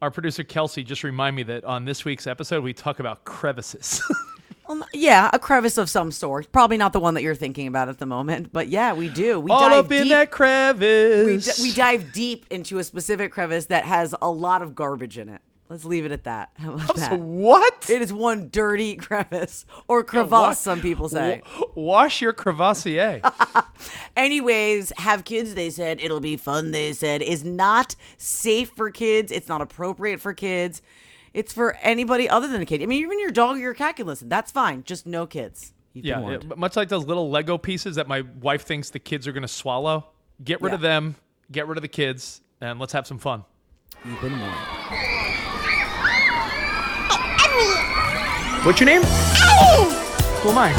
Our producer Kelsey just remind me that on this week's episode we talk about crevices. Um, yeah, a crevice of some sort. Probably not the one that you're thinking about at the moment, but yeah, we do. We All dive up in deep. that we, crevice. d- we dive deep into a specific crevice that has a lot of garbage in it. Let's leave it at that. How about So that? what? It is one dirty crevice or crevasse, Wa- some people say. wa- Wash your crevassier. Anyways, have kids, they said. It'll be fun, they said. Is not safe for kids. It's not appropriate for kids. It's for anybody other than a kid. I mean, even your dog or your cat can listen. That's fine. Just no kids. You've yeah, warned. yeah, much like those little Lego pieces that my wife thinks the kids are going to swallow. Get rid of them. Get rid of the kids, and let's have some fun. You've been warned. What's your name? Who am I?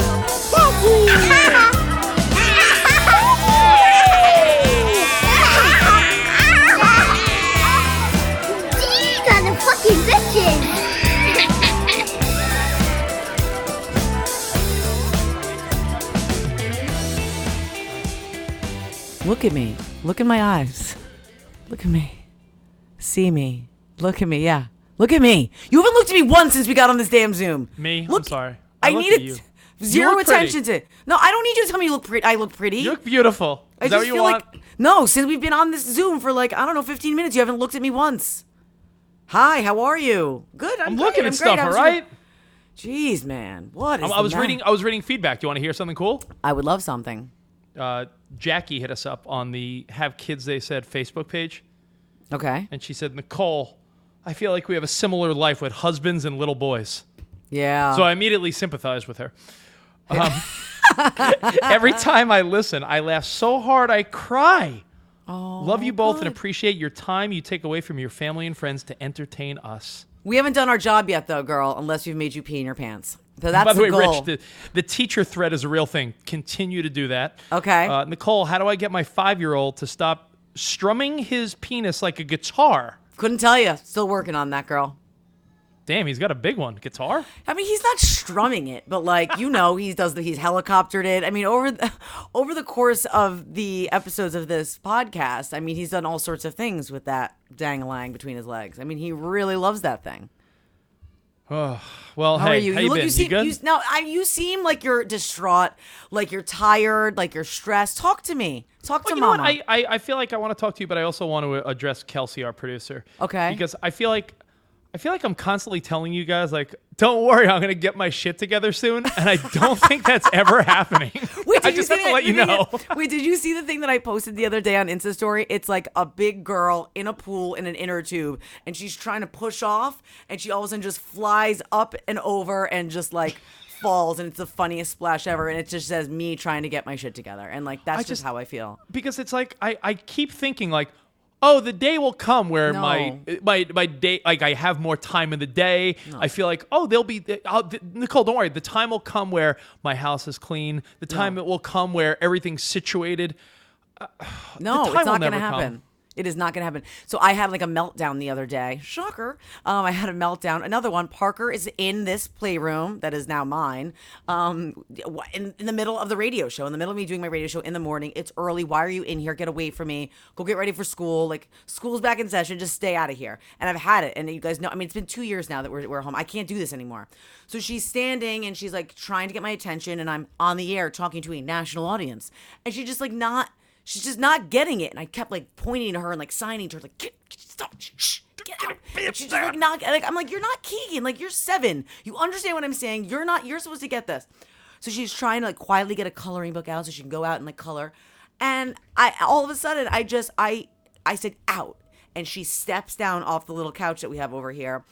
These are the fucking bitches! Look at me. Look in my eyes. Look at me. See me. Look at me. Yeah. Look at me. You haven't looked at me once since we got on this damn Zoom. Me? I'm sorry. I, I look at zero pretty. attention to. No, I don't need you to tell me you look pretty. I look pretty. You look beautiful. Is I that just what you feel want? like no. Since we've been on this Zoom for like I don't know, 15 minutes, you haven't looked at me once. Hi, how are you? Good. I'm, I'm looking I'm at great, stuff. I'm All so- Jeez, man, what is? I, I was matter? reading. I was reading feedback. Do you want to hear something cool? I would love something. Uh, Jackie hit us up on the Have Kids They Said Facebook page, Okay. and she said, "Nicole, I feel like we have a similar life with husbands and little boys." Yeah. So I immediately sympathized with her. Um, every time I listen, I laugh so hard I cry. Oh, Love you both and appreciate your time you take away from your family and friends to entertain us. we haven't done our job yet, though, girl. Unless we've made you pee in your pants. So that's By the way, goal. Rich, the, the teacher thread is a real thing. Continue to do that. Okay. Uh, Nicole, how do I get my five year old to stop strumming his penis like a guitar? Couldn't tell you. Still working on that, girl. Damn, he's got a big one. Guitar? I mean, he's not strumming it, but like you know, he does the he's helicoptered it. I mean, over the over the course of the episodes of this podcast, I mean, he's done all sorts of things with that dangling between his legs. I mean, he really loves that thing. Well, How hey, are you? how you you look, you seem, good? you, no, I, you seem like you're distraught, like you're tired, like you're stressed. Talk to me. Talk Well, to you mama. I, I, I feel like I want to talk to you, but I also want to address Kelsey, our producer. Okay. Because I feel like I feel like I'm constantly telling you guys, like, don't worry, I'm gonna get my shit together soon, and I don't think that's ever happening. Wait, I just have to that- let you know. wait, did you see the thing that I posted the other day on Insta story? It's like a big girl in a pool in an inner tube, and she's trying to push off, and she all of a sudden just flies up and over and just like falls, and it's the funniest splash ever. And it just says me trying to get my shit together, and like that's just, just- how I feel. because it's like I, I keep thinking like oh the day will come where my No. my my day like i have more time in the day i feel like oh there'll be I'll, th- nicole don't worry the time will come where my house is clean the time it will come where everything's situated uh, No, time it's will not going to never come. happen. It is not going to happen. So I had like a meltdown the other day. Shocker. Um, I had a meltdown. Another one. Parker is in this playroom that is now mine. Um, in, in the middle of the radio show, in the middle of me doing my radio show in the morning. It's early. Why are you in here? Get away from me. Go get ready for school. Like school's back in session. Just stay out of here. And I've had it. And you guys know. I mean, it's been two years now that we're, we're home. I can't do this anymore. So she's standing and she's like trying to get my attention, and I'm on the air talking to a national audience, and she's just like not she's just not getting it. And I kept like pointing to her and like signing to her, like, get, get- stop, shh, shh, get out. And she's just, like not like I'm like, you're not Keegan, like you're seven. You understand what I'm saying? You're not. You're supposed to get this. So she's trying to like quietly get a coloring book out so she can go out and like color. And I all of a sudden I just I I said out, and she steps down off the little couch that we have over here,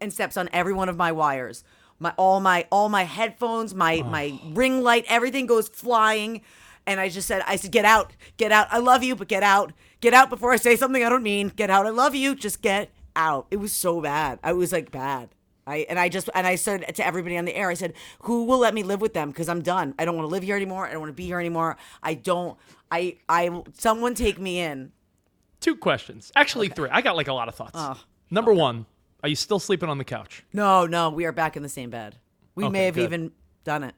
and steps on every one of my wires. My all my all my headphones, my my ring light, everything goes flying. And I just said, I said, get out, get out. I love you, but get out, get out before I say something I don't mean. Get out. I love you. Just get out. It was so bad. I was like bad. I and I just and I said to everybody on the air, I said, "Who will let me live with them? Because I'm done. I don't want to live here anymore. I don't want to be here anymore. I don't. I I someone take me in. Two questions. Actually, three. I got like a lot of thoughts. Oh, Number one, are you still sleeping on the couch? No, no, we are back in the same bed. We Okay, may have good. even done it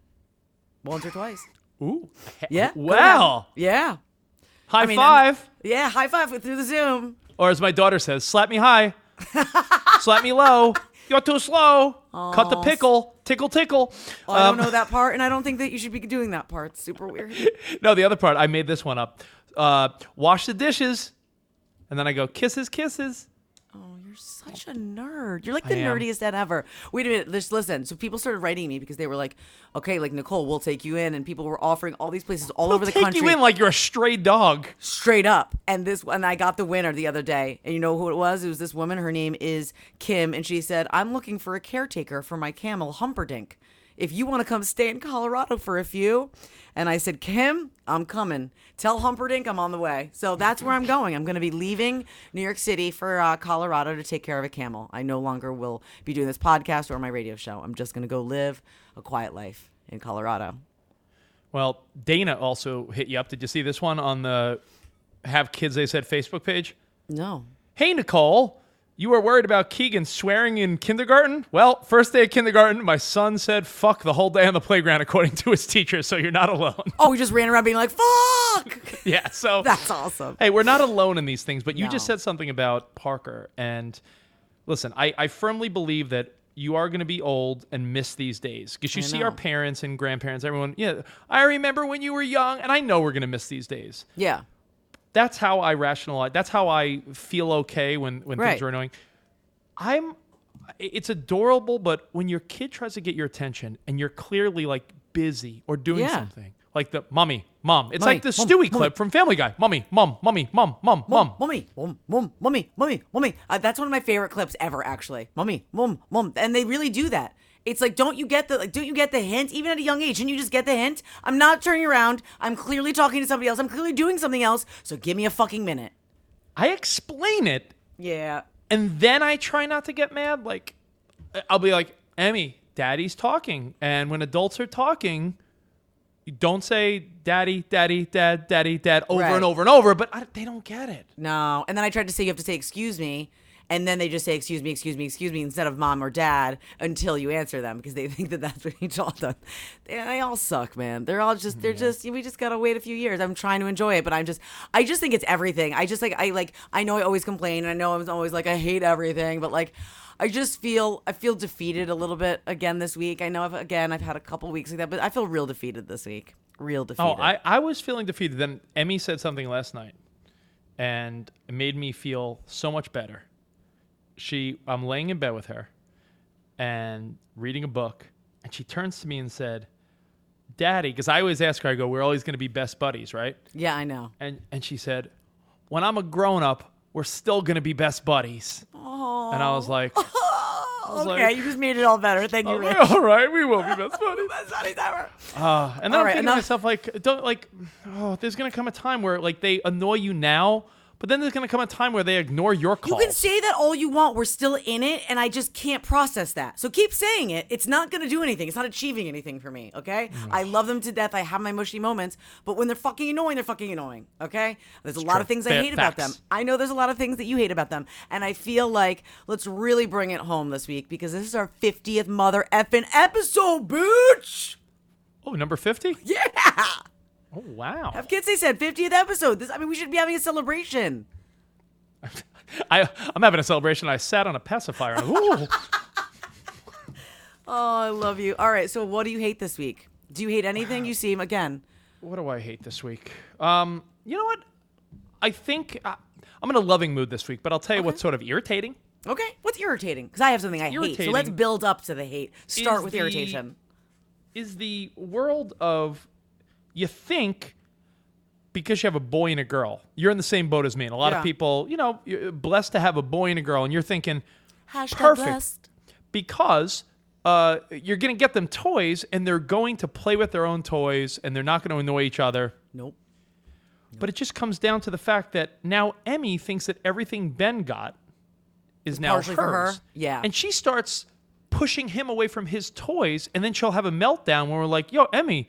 once or twice. Ooh. Yeah. could Wow. Yeah. High mean, I'm- five. Yeah. High five through the Zoom. Or as my daughter says, slap me high, slap me low. You're too slow. Cut the pickle. Tickle, tickle. Oh, I Um, don't know that part, and I don't think that you should be doing that part. It's super weird. No, the other part, I made this one up. Uh, wash the dishes. And then I go, kisses, kisses. Oh, you're such a nerd. You're like the I am. nerdiest dad ever. Wait a minute. Just listen. So people started writing me because they were like, "Okay, like Nicole, we'll take you in," and people were offering all these places all over the Take country. you in like you're a stray dog. straight up. And this, and I got the winner the other day. And you know who it was? It was this woman. Her name is Kim, and she said, "I'm looking for a caretaker for my camel Humperdinck. If you want to come stay in Colorado for a few." And I said, "Kim, I'm coming. Tell Humperdinck I'm on the way." So that's where I'm going. I'm going to be leaving New York City for uh, Colorado to take care of a camel. I no longer will be doing this podcast or my radio show. I'm just going to go live a quiet life in Colorado. Well, Dana also hit you up. Did you see this one on the Have Kids They Said Facebook page? No. Hey, Nicole, you were worried about Keegan swearing in kindergarten? Well, first day of kindergarten, my son said fuck the whole day on the playground, according to his teacher, so you're not alone. Oh, we just ran around being like, "Fuck." yeah, so. That's awesome. Hey, we're not alone in these things, but you just said something about Parker. And listen, I, I firmly believe that you are going to be old and miss these days because you I see our parents and grandparents, everyone, yeah, I remember when you were young, and I know we're going to miss these days. Yeah. That's how I rationalize. That's how I feel okay when when Right. things are annoying. I'm. It's adorable, but when your kid tries to get your attention and you're clearly like busy or doing Yeah. something, like the mommy, mom. It's like the mom, Stewie clip from Family Guy. Mommy, mom, mommy, mom, mom, mom. Mummy, mom, mum, mummy, mummy, mummy. Uh, that's one of my favorite clips ever, actually. Mummy, mum, mum, and they really do that. It's like, don't you get the like? Don't you get the hint? Even at a young age, and you just get the hint. I'm not turning around. I'm clearly talking to somebody else. I'm clearly doing something else. So give me a fucking minute. I explain it, Yeah. and then I try not to get mad. Like, I'll be like, Emmy, daddy's talking. And when adults are talking, you don't say daddy, daddy, dad, daddy, dad over Right. and over and over, but I, they don't get it. No. And then I tried to say you have to say excuse me. And then they just say, excuse me, excuse me, excuse me, instead of mom or dad until you answer them because they think that that's what you told them. They, they all suck, man. They're all just, they're just, we just got to wait a few years. I'm trying to enjoy it, but I'm just, I just think it's everything. I just like, I like, I know I always complain and I know I'm always like, I hate everything, but like, I just feel, I feel defeated a little bit again this week. I know I've, again, I've had a couple weeks like that, but I feel real defeated this week. Real oh, defeated. Oh, I, I was feeling defeated. Then Emmy said something last night, and it made me feel so much better. She, I'm laying in bed with her, and reading a book, and she turns to me and said, "Daddy," because I always ask her, I go, "We're always going to be best buddies, right?" yeah, I know. And and she said, "When I'm a grown up, we're still going to be best buddies." Aww. And I was like, I was Okay, like, you just made it all better. Thank you, Rich. all right, we will be best buddies. Best buddies ever. Uh, and then All I'm right, thinking enough- to myself, like, don't like, oh, there's gonna come a time where like they annoy you now, but then there's gonna come a time where they ignore your call. You can say that all you want. We're still in it, and I just can't process that. So keep saying it. It's not going to do anything. It's not achieving anything for me, okay? Mm. I love them to death. I have my mushy moments, but when they're fucking annoying, they're fucking annoying, okay? There's a lot true. of things I hate about them. I know there's a lot of things that you hate about them, and I feel like let's really bring it home this week because this is our 50th mother effing episode, bitch! oh, number fifty. Yeah! Oh wow. Have kids, they said 50th episode. This, I mean, we should be having a celebration. I I'm having a celebration. I sat on a pacifier. Oh, I love you. All right, so what do you hate this week? Do you hate anything you see again? what do I hate this week? Um, you know what? I think uh, I'm in a loving mood this week, but I'll tell you what's sort of irritating. Okay, what's irritating? Because I have something I hate. So let's build up to the hate. Start with the- irritation. Is the world of you think because you have a boy and a girl, you're in the same boat as me, and a lot Yeah. of people, you know, you're blessed to have a boy and a girl, and you're thinking Hashtag perfect. blessed. because uh, you're going to get them toys, and they're going to play with their own toys, and they're not going to annoy each other. Nope. But it just comes down to the fact that now Emmy thinks that everything Ben got is now hers. for her? Yeah. And she starts pushing him away from his toys, and then she'll have a meltdown when we're like, yo, Emmy,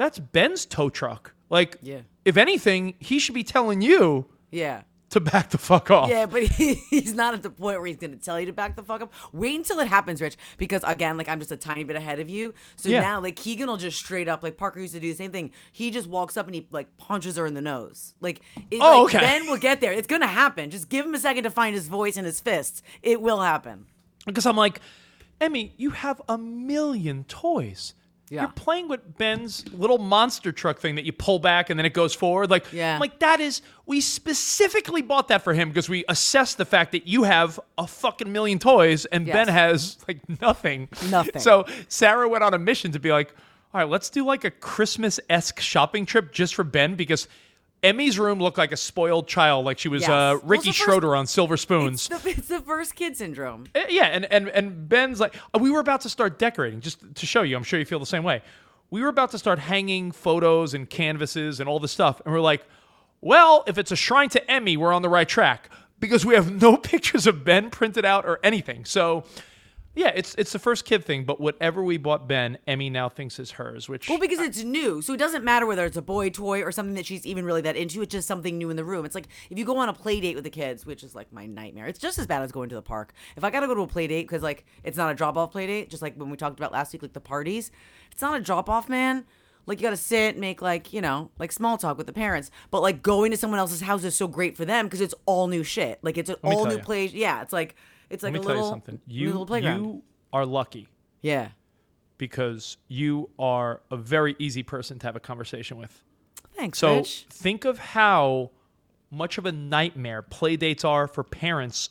that's Ben's tow truck. Like, Yeah. if anything, he should be telling you Yeah. to back the fuck off. Yeah, but he, he's not at the point where he's going to tell you to back the fuck up. Wait until it happens, Rich, because again, like I'm just a tiny bit ahead of you. So Yeah. now, like Keegan will just straight up, like Parker used to do the same thing. He just walks up and he like punches her in the nose. Like, it, Oh, like, okay. Ben will get there. It's going to happen. Just give him a second to find his voice and his fists. It will happen. Because I'm like, Emmy, you have a million toys. Yeah. You're playing with Ben's little monster truck thing that you pull back and then it goes forward. Like, Yeah. I'm like that is we specifically bought that for him because we assessed the fact that you have a fucking million toys and Yes. Ben has like nothing. Nothing. So Sarah went on a mission to be like, all right, let's do like a Christmas esque shopping trip just for Ben because Emmy's room looked like a spoiled child, like she was Yes. uh, Ricky it's first- Schroder on Silver It's Spoons. the, it's the first kid syndrome. Uh, Yeah, and, and and Ben's like, uh, we were about to start decorating, just to show you. I'm sure you feel the same way. We were about to start hanging photos and canvases and all this stuff, and we're like, well, if it's a shrine to Emmy, we're on the right track because we have no pictures of Ben printed out or anything. So, yeah, it's it's the first kid thing, but whatever we bought Ben, Emmy now thinks is hers. Which Well, because it's new, so it doesn't matter whether it's a boy toy or something that she's even really that into. It's just something new in the room. It's like if you go on a play date with the kids, which is like my nightmare. It's just as bad as going to the park. If I gotta go to a play date because like it's not a drop off play date, just like when we talked about last week, like the parties, it's not a drop off, man. Like you gotta sit, make like you know, like small talk with the parents. But like going to someone else's house is so great for them because it's all new shit. Like it's an all new you. place. Yeah, it's like it's like let me a tell little you something. You little playground. you are lucky yeah. because you are a very easy person to have a conversation with. Thanks, So Rich. think of how much of a nightmare play dates are for parents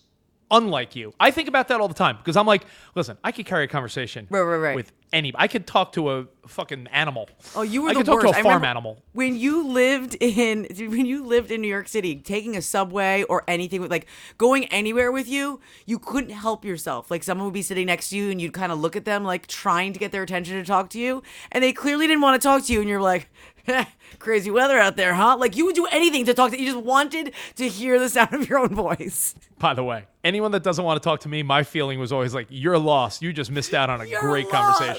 unlike you. I think about that all the time because I'm like, listen, I could carry a conversation Right, right, right. with any. I could talk to a fucking animal. Oh, you were. I the could talk to I a farm remember animal. When you lived in when you lived in New York City, taking a subway or anything with like going anywhere with you, you couldn't help yourself. Like someone would be sitting next to you and you'd kind of look at them like trying to get their attention to talk to you, and they clearly didn't want to talk to you, and you're like. Crazy weather out there, huh? Like you would do anything to talk to. You just wanted to hear the sound of your own voice. By the way, anyone that doesn't want to talk to me, my feeling was always like, you're lost. You just missed out on a You're great lost. conversation.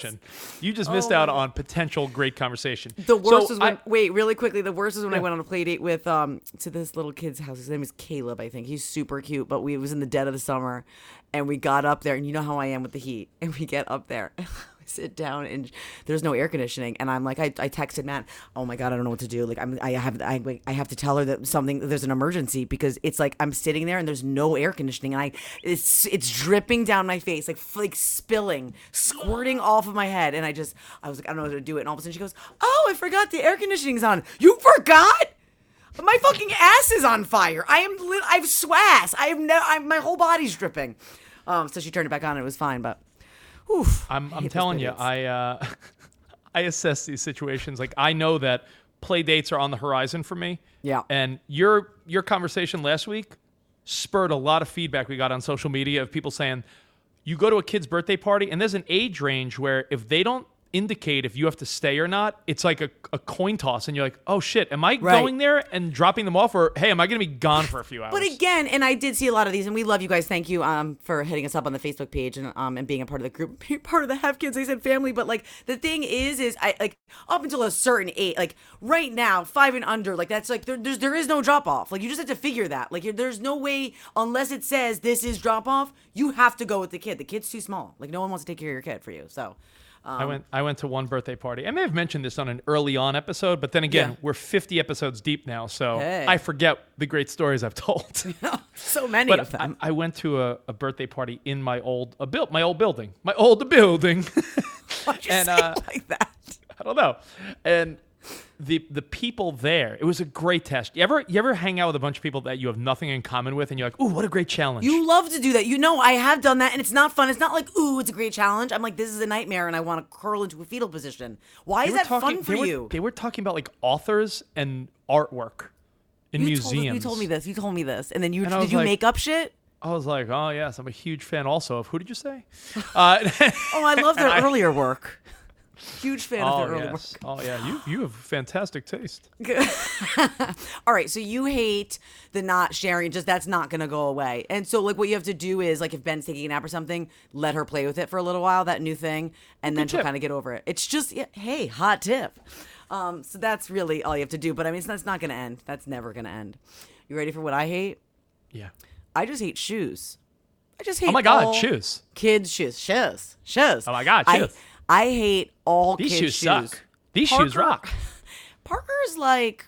You just missed out on potential great conversation. The worst So was when I- wait, really quickly, the worst was when I went on a play date with um to this little kid's house. His name is Caleb, I think. He's super cute, but we it was in the dead of the summer and we got up there and you know how I am with the heat. And we get up there. I sit down and there's no air conditioning and I'm like I, I texted Matt, "Oh my god, I don't know what to do. Like I'm I have I, I have to tell her that something there's an emergency because it's like I'm sitting there and there's no air conditioning and I it's it's dripping down my face like like spilling, squirting off of my head and I just I was like I don't know how to do it and all of a sudden she goes, "Oh, I forgot the air conditioning's on." You forgot? My fucking ass is on fire. I am. Li- I've swass. I have no. I'm, my whole body's dripping. Um. So she turned it back on. and It was fine. But, oof. I'm, I'm telling you. I uh, I assess these situations. Like I know that play dates are on the horizon for me. Yeah. And your your conversation last week spurred a lot of feedback we got on social media of people saying you go to a kid's birthday party and there's an age range where if they don't indicate if you have to stay or not, it's like a, a coin toss and you're like, oh shit, am I Right. going there and dropping them off or hey, am I gonna be gone for a few hours? But again, and I did see a lot of these, and we love you guys. Thank you um, for hitting us up on the Facebook page and um, and being a part of the group, part of the Have Kids. I said family, but like the thing is, is I like up until a certain age, like right now, five and under, like that's like there, there's there is no drop off. Like you just have to figure that. Like you're, there's no way unless it says this is drop off, you have to go with the kid. The kid's too small. Like no one wants to take care of your kid for you. So. I went I went to one birthday party. I may have mentioned this on an early on episode, but then again, Yeah. we're 50 episodes deep now, so Hey. I forget the great stories I've told. so many but of I, them. I went to a, a birthday party in my old a built my old building, my old building. Why'd you and, say uh, like that? I don't know. And the the people there. It was a great test. You ever you ever hang out with a bunch of people that you have nothing in common with, and you're like, "Ooh, what a great challenge." You love to do that. You know, I have done that, and it's not fun. It's not like, ooh, it's a great challenge. I'm like, this is a nightmare, and I want to curl into a fetal position. Why They is were that talking- fun for they were- you? They were talking about like authors and artwork in you told, museums. you told me this. You told me this, and then you And I did was you like- make up shit? I was like, "Oh yes, I'm a huge fan." Also, of who did you say? Uh, Oh, I love their earlier work. Huge fan of oh their earlier yes. work. Oh yeah. You you have fantastic taste. All right, so you hate the not sharing, just that's not gonna go away. And so like what you have to do is like if Ben's taking a nap or something, let her play with it for a little while, that new thing, and then she'll kind of get over it. It's just yeah, hey, hot tip. Um, so that's really all you have to do. But I mean, it's, that's not gonna end. That's never gonna end. You ready for what I hate? Yeah. I just hate shoes. I just hate. Oh my God, shoes. Kids' shoes, shoes, shoes. Oh my God, shoes. I, hate all These kids' shoes suck. These shoes rock. Parker's like,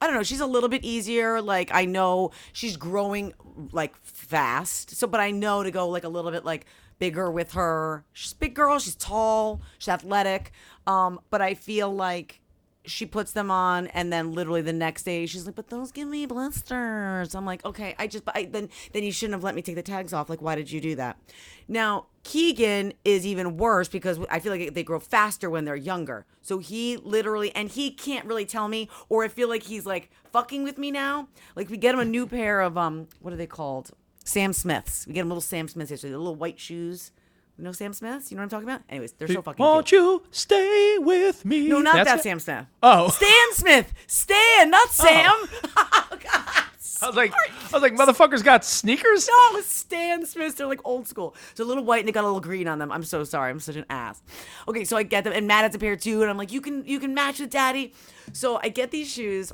I don't know. She's a little bit easier. Like I know she's growing like fast. So, but I know to go like a little bit like bigger with her. She's a big girl. She's tall. She's athletic. Um, but I feel like she puts them on and then literally the next day she's like but those give me blisters i'm like okay i just but I, then then you shouldn't have let me take the tags off like why did you do that now keegan is even worse because i feel like they grow faster when they're younger so he literally and he can't really tell me or i feel like he's like fucking with me now like we get him a new pair of um what are they called sam smiths we get him little sam smiths so the little white shoes you know sam smiths you know what i'm talking about anyways they're so fucking Won't cute. you stay with me? No, not That's that it? Sam Smith. Oh. Stan Smith. Stan, not Sam. Oh, God. I was like, I was like, motherfuckers got sneakers. No, Stan Smiths. They're like old school. So a little white and they got a little green on them. I'm so sorry. I'm such an ass. Okay, so I get them, and Matt has a pair too, and I'm like, you can you can match with Daddy. So I get these shoes.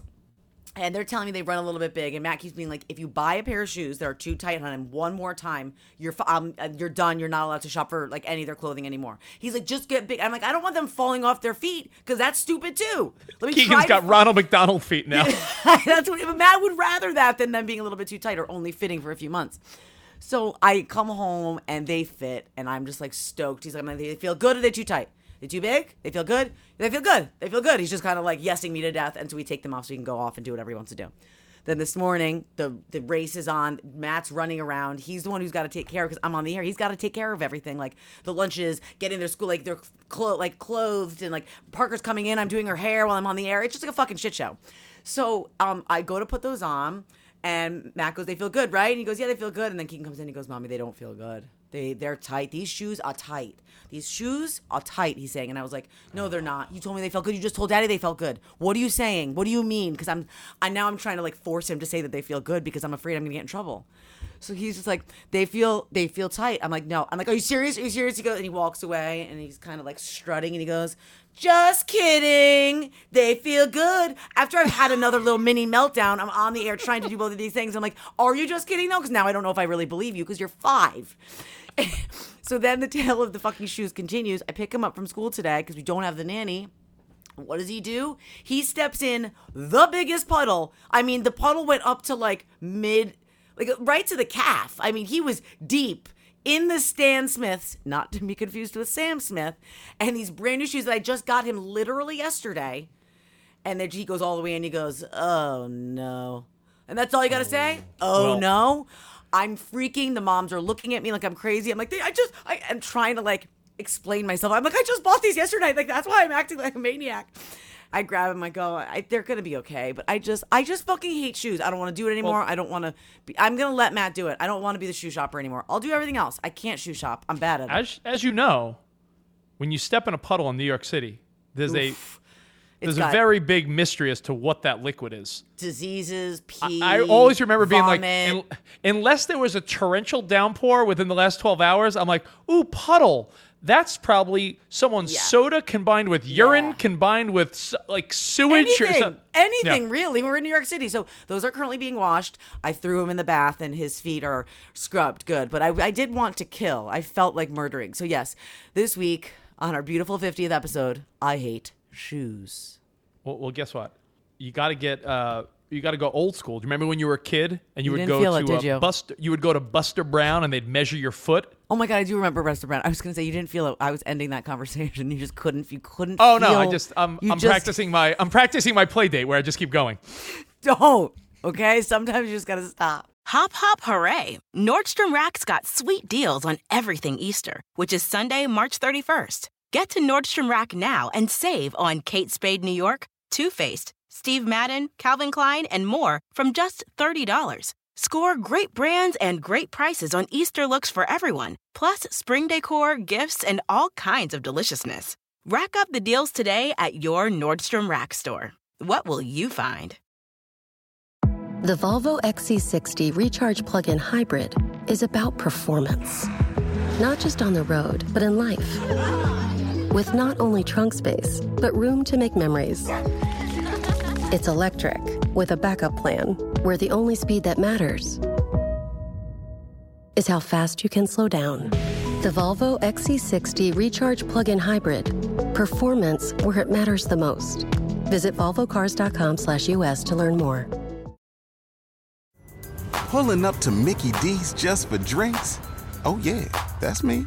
And they're telling me they run a little bit big, and Matt keeps being like, "If you buy a pair of shoes that are too tight on him one more time, you're um, uh, you're done. You're not allowed to shop for like any of their clothing anymore." He's like, "Just get big." I'm like, "I don't want them falling off their feet because that's stupid too." Let me Keegan's got to- Ronald McDonald feet now. That's what but Matt would rather that than them being a little bit too tight or only fitting for a few months. So I come home and they fit, and I'm just like stoked. He's like, they feel good or they too tight? They too big? They feel good? They feel good. They feel good. He's just kind of like yesing me to death, and so we take them off so he can go off and do whatever he wants to do. Then this morning, the the race is on. Matt's running around. He's the one who's got to take care because I'm on the air. He's got to take care of everything, like the lunches, getting their school, like they're clo- like clothed, and like Parker's coming in. I'm doing her hair while I'm on the air. It's just like a fucking shit show. So um, I go to put those on, and Matt goes, "They feel good, right?" And he goes, "Yeah, they feel good." And then Keegan comes in. And he goes, "Mommy, they don't feel good. They they're tight. These shoes are tight. These shoes are tight." He's saying, and I was like, "No, they're not. You told me they felt good. You just told Daddy they felt good. What are you saying? What do you mean?" Because I'm I now I'm trying to like force him to say that they feel good because I'm afraid I'm gonna get in trouble. So he's just like, they feel they feel tight. I'm like, no. I'm like, are you serious? Are you serious? He goes and he walks away and he's kind of like strutting and he goes, just kidding. They feel good. After I've had another little mini meltdown, I'm on the air trying to do both of these things. I'm like, are you just kidding though? Because now I don't know if I really believe you because you're five. so then the tale of the fucking shoes continues. I pick him up from school today because we don't have the nanny. What does he do? He steps in the biggest puddle. I mean, the puddle went up to like mid, like right to the calf. I mean, he was deep in the Stan Smiths, not to be confused with Sam Smith, and these brand new shoes that I just got him literally yesterday. And then he goes all the way and He goes, "Oh no," and that's all you gotta oh, say. Oh Well- no, I'm freaking. The moms are looking at me like I'm crazy. I'm like, "They- I just, I am trying to like explain myself. I'm like, I just bought these yesterday. Like that's why I'm acting like a maniac. I grab them. I go. I, they're gonna be okay. But I just, I just fucking hate shoes. I don't want to do it anymore. I don't want to. be I'm gonna let Matt do it. I don't want to be the shoe shopper anymore. I'll do everything else. I can't shoe shop. I'm bad at it. As as you know, when you step in a puddle in New York City, there's there's a very big mystery as to what that liquid is. Diseases, pee. I always remember being like, un- unless there was a torrential downpour within the last 12 hours, I'm like, ooh, puddle. That's probably someone's Yeah. soda combined with urine, Yeah. combined with s- like sewage or anything, something. anything really. We're in New York City, so those are currently being washed. I threw him in the bath, and his feet are scrubbed good. But I, I did want to kill. I felt like murdering. So yes, this week on our beautiful 50th episode, I hate shoes. Well, well, guess what? You got to get. Uh, you got to go old school. Do you remember when you were a kid and you, You would didn't go feel to it, did uh, you? Buster? You would go to Buster Brown and they'd measure your foot Oh my god, I do remember Buster Brown. I was gonna say you didn't feel it. I was ending that conversation. You just couldn't. You couldn't. Oh no, I just I'm I'm just practicing my I'm practicing my play date where I just keep going. Don't. Okay. Sometimes you just gotta stop. Hop, hop, hooray! Nordstrom Rack's got sweet deals on everything Easter, which is Sunday, March 31st. Get to Nordstrom Rack now and save on Kate Spade New York, Too Faced, Steve Madden, Calvin Klein, and more from just $30. Score great brands and great prices on Easter looks for everyone, plus spring decor, gifts, and all kinds of deliciousness. Rack up the deals today at your Nordstrom Rack store. What will you find? The Volvo XC60 Recharge Plug in Hybrid is about performance. Not just on the road, but in life. With not only trunk space, but room to make memories. It's electric, with a backup plan, where the only speed that matters is how fast you can slow down. The Volvo XC60 Recharge Plug in Hybrid. Performance where it matters the most. Visit volvocars.com/us to learn more. Pulling up to Mickey D's just for drinks? Oh, yeah, that's me.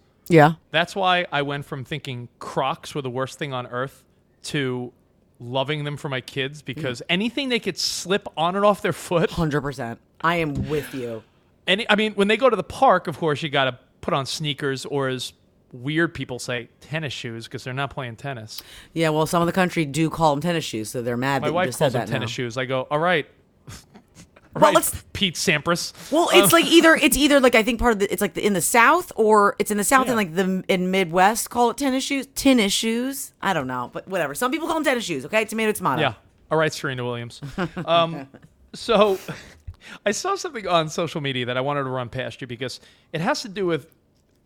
Yeah. That's why I went from thinking Crocs were the worst thing on earth to loving them for my kids because mm. anything they could slip on and off their foot. Hundred percent. I am with you. Any, I mean, when they go to the park, of course, you got to put on sneakers or as weird people say, tennis shoes because they're not playing tennis. Yeah. Well, some of the country do call them tennis shoes, so they're mad My wife just calls said them that tennis now. shoes. I go, all right. Well, right, let's- Pete Sampras. Well, it's like either it's either like I think part of the, it's like the, in the South or it's in the South Yeah. and like the in Midwest call it tennis shoes, tennis shoes. I don't know, but whatever. Some people call them tennis shoes. Okay, tomato, tomato. Yeah. All right, Serena Williams. Um, so I saw something on social media that I wanted to run past you because it has to do with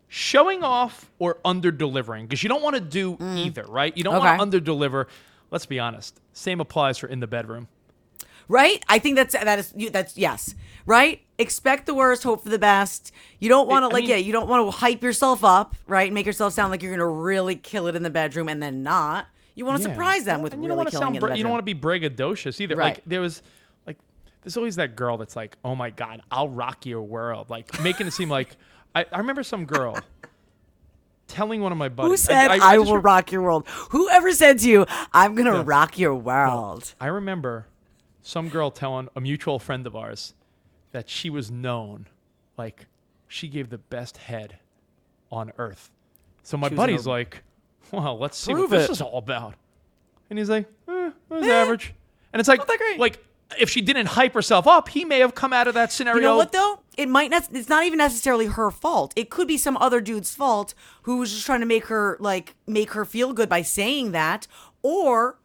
showing off or under delivering because you don't want to do either, right? You don't Okay. want to under deliver. Let's be honest. Same applies for in the bedroom. Right? I think that's that is you- that's yes. Right? Expect the worst, hope for the best. You don't want to I like mean- yeah, you don't want to hype yourself up, right? And make yourself sound like you're going to really kill it in the bedroom and then not. You want to Yeah. surprise them with and you really don't killing sound it in the bra- you don't want to be braggadocious either. Right. Like there was like there's always that girl that's like, "Oh my god, I'll rock your world." Like making it seem like I, I remember some girl telling one of my buddies Who said I, just will re- rock your world? Whoever said to you, I'm going to rock your world? I remember some girl telling a mutual friend of ours that she was known like she gave the best head on earth. So my buddy's like, "Well, let's see Prove what this it. is all about." And he's like, eh, "It was average." And it's like, Not that great. like if she didn't hype herself up, he may have come out of that scenario. You know what though? It might not. It's not even necessarily her fault. It could be some other dude's fault who was just trying to make her like make her feel good by saying that, or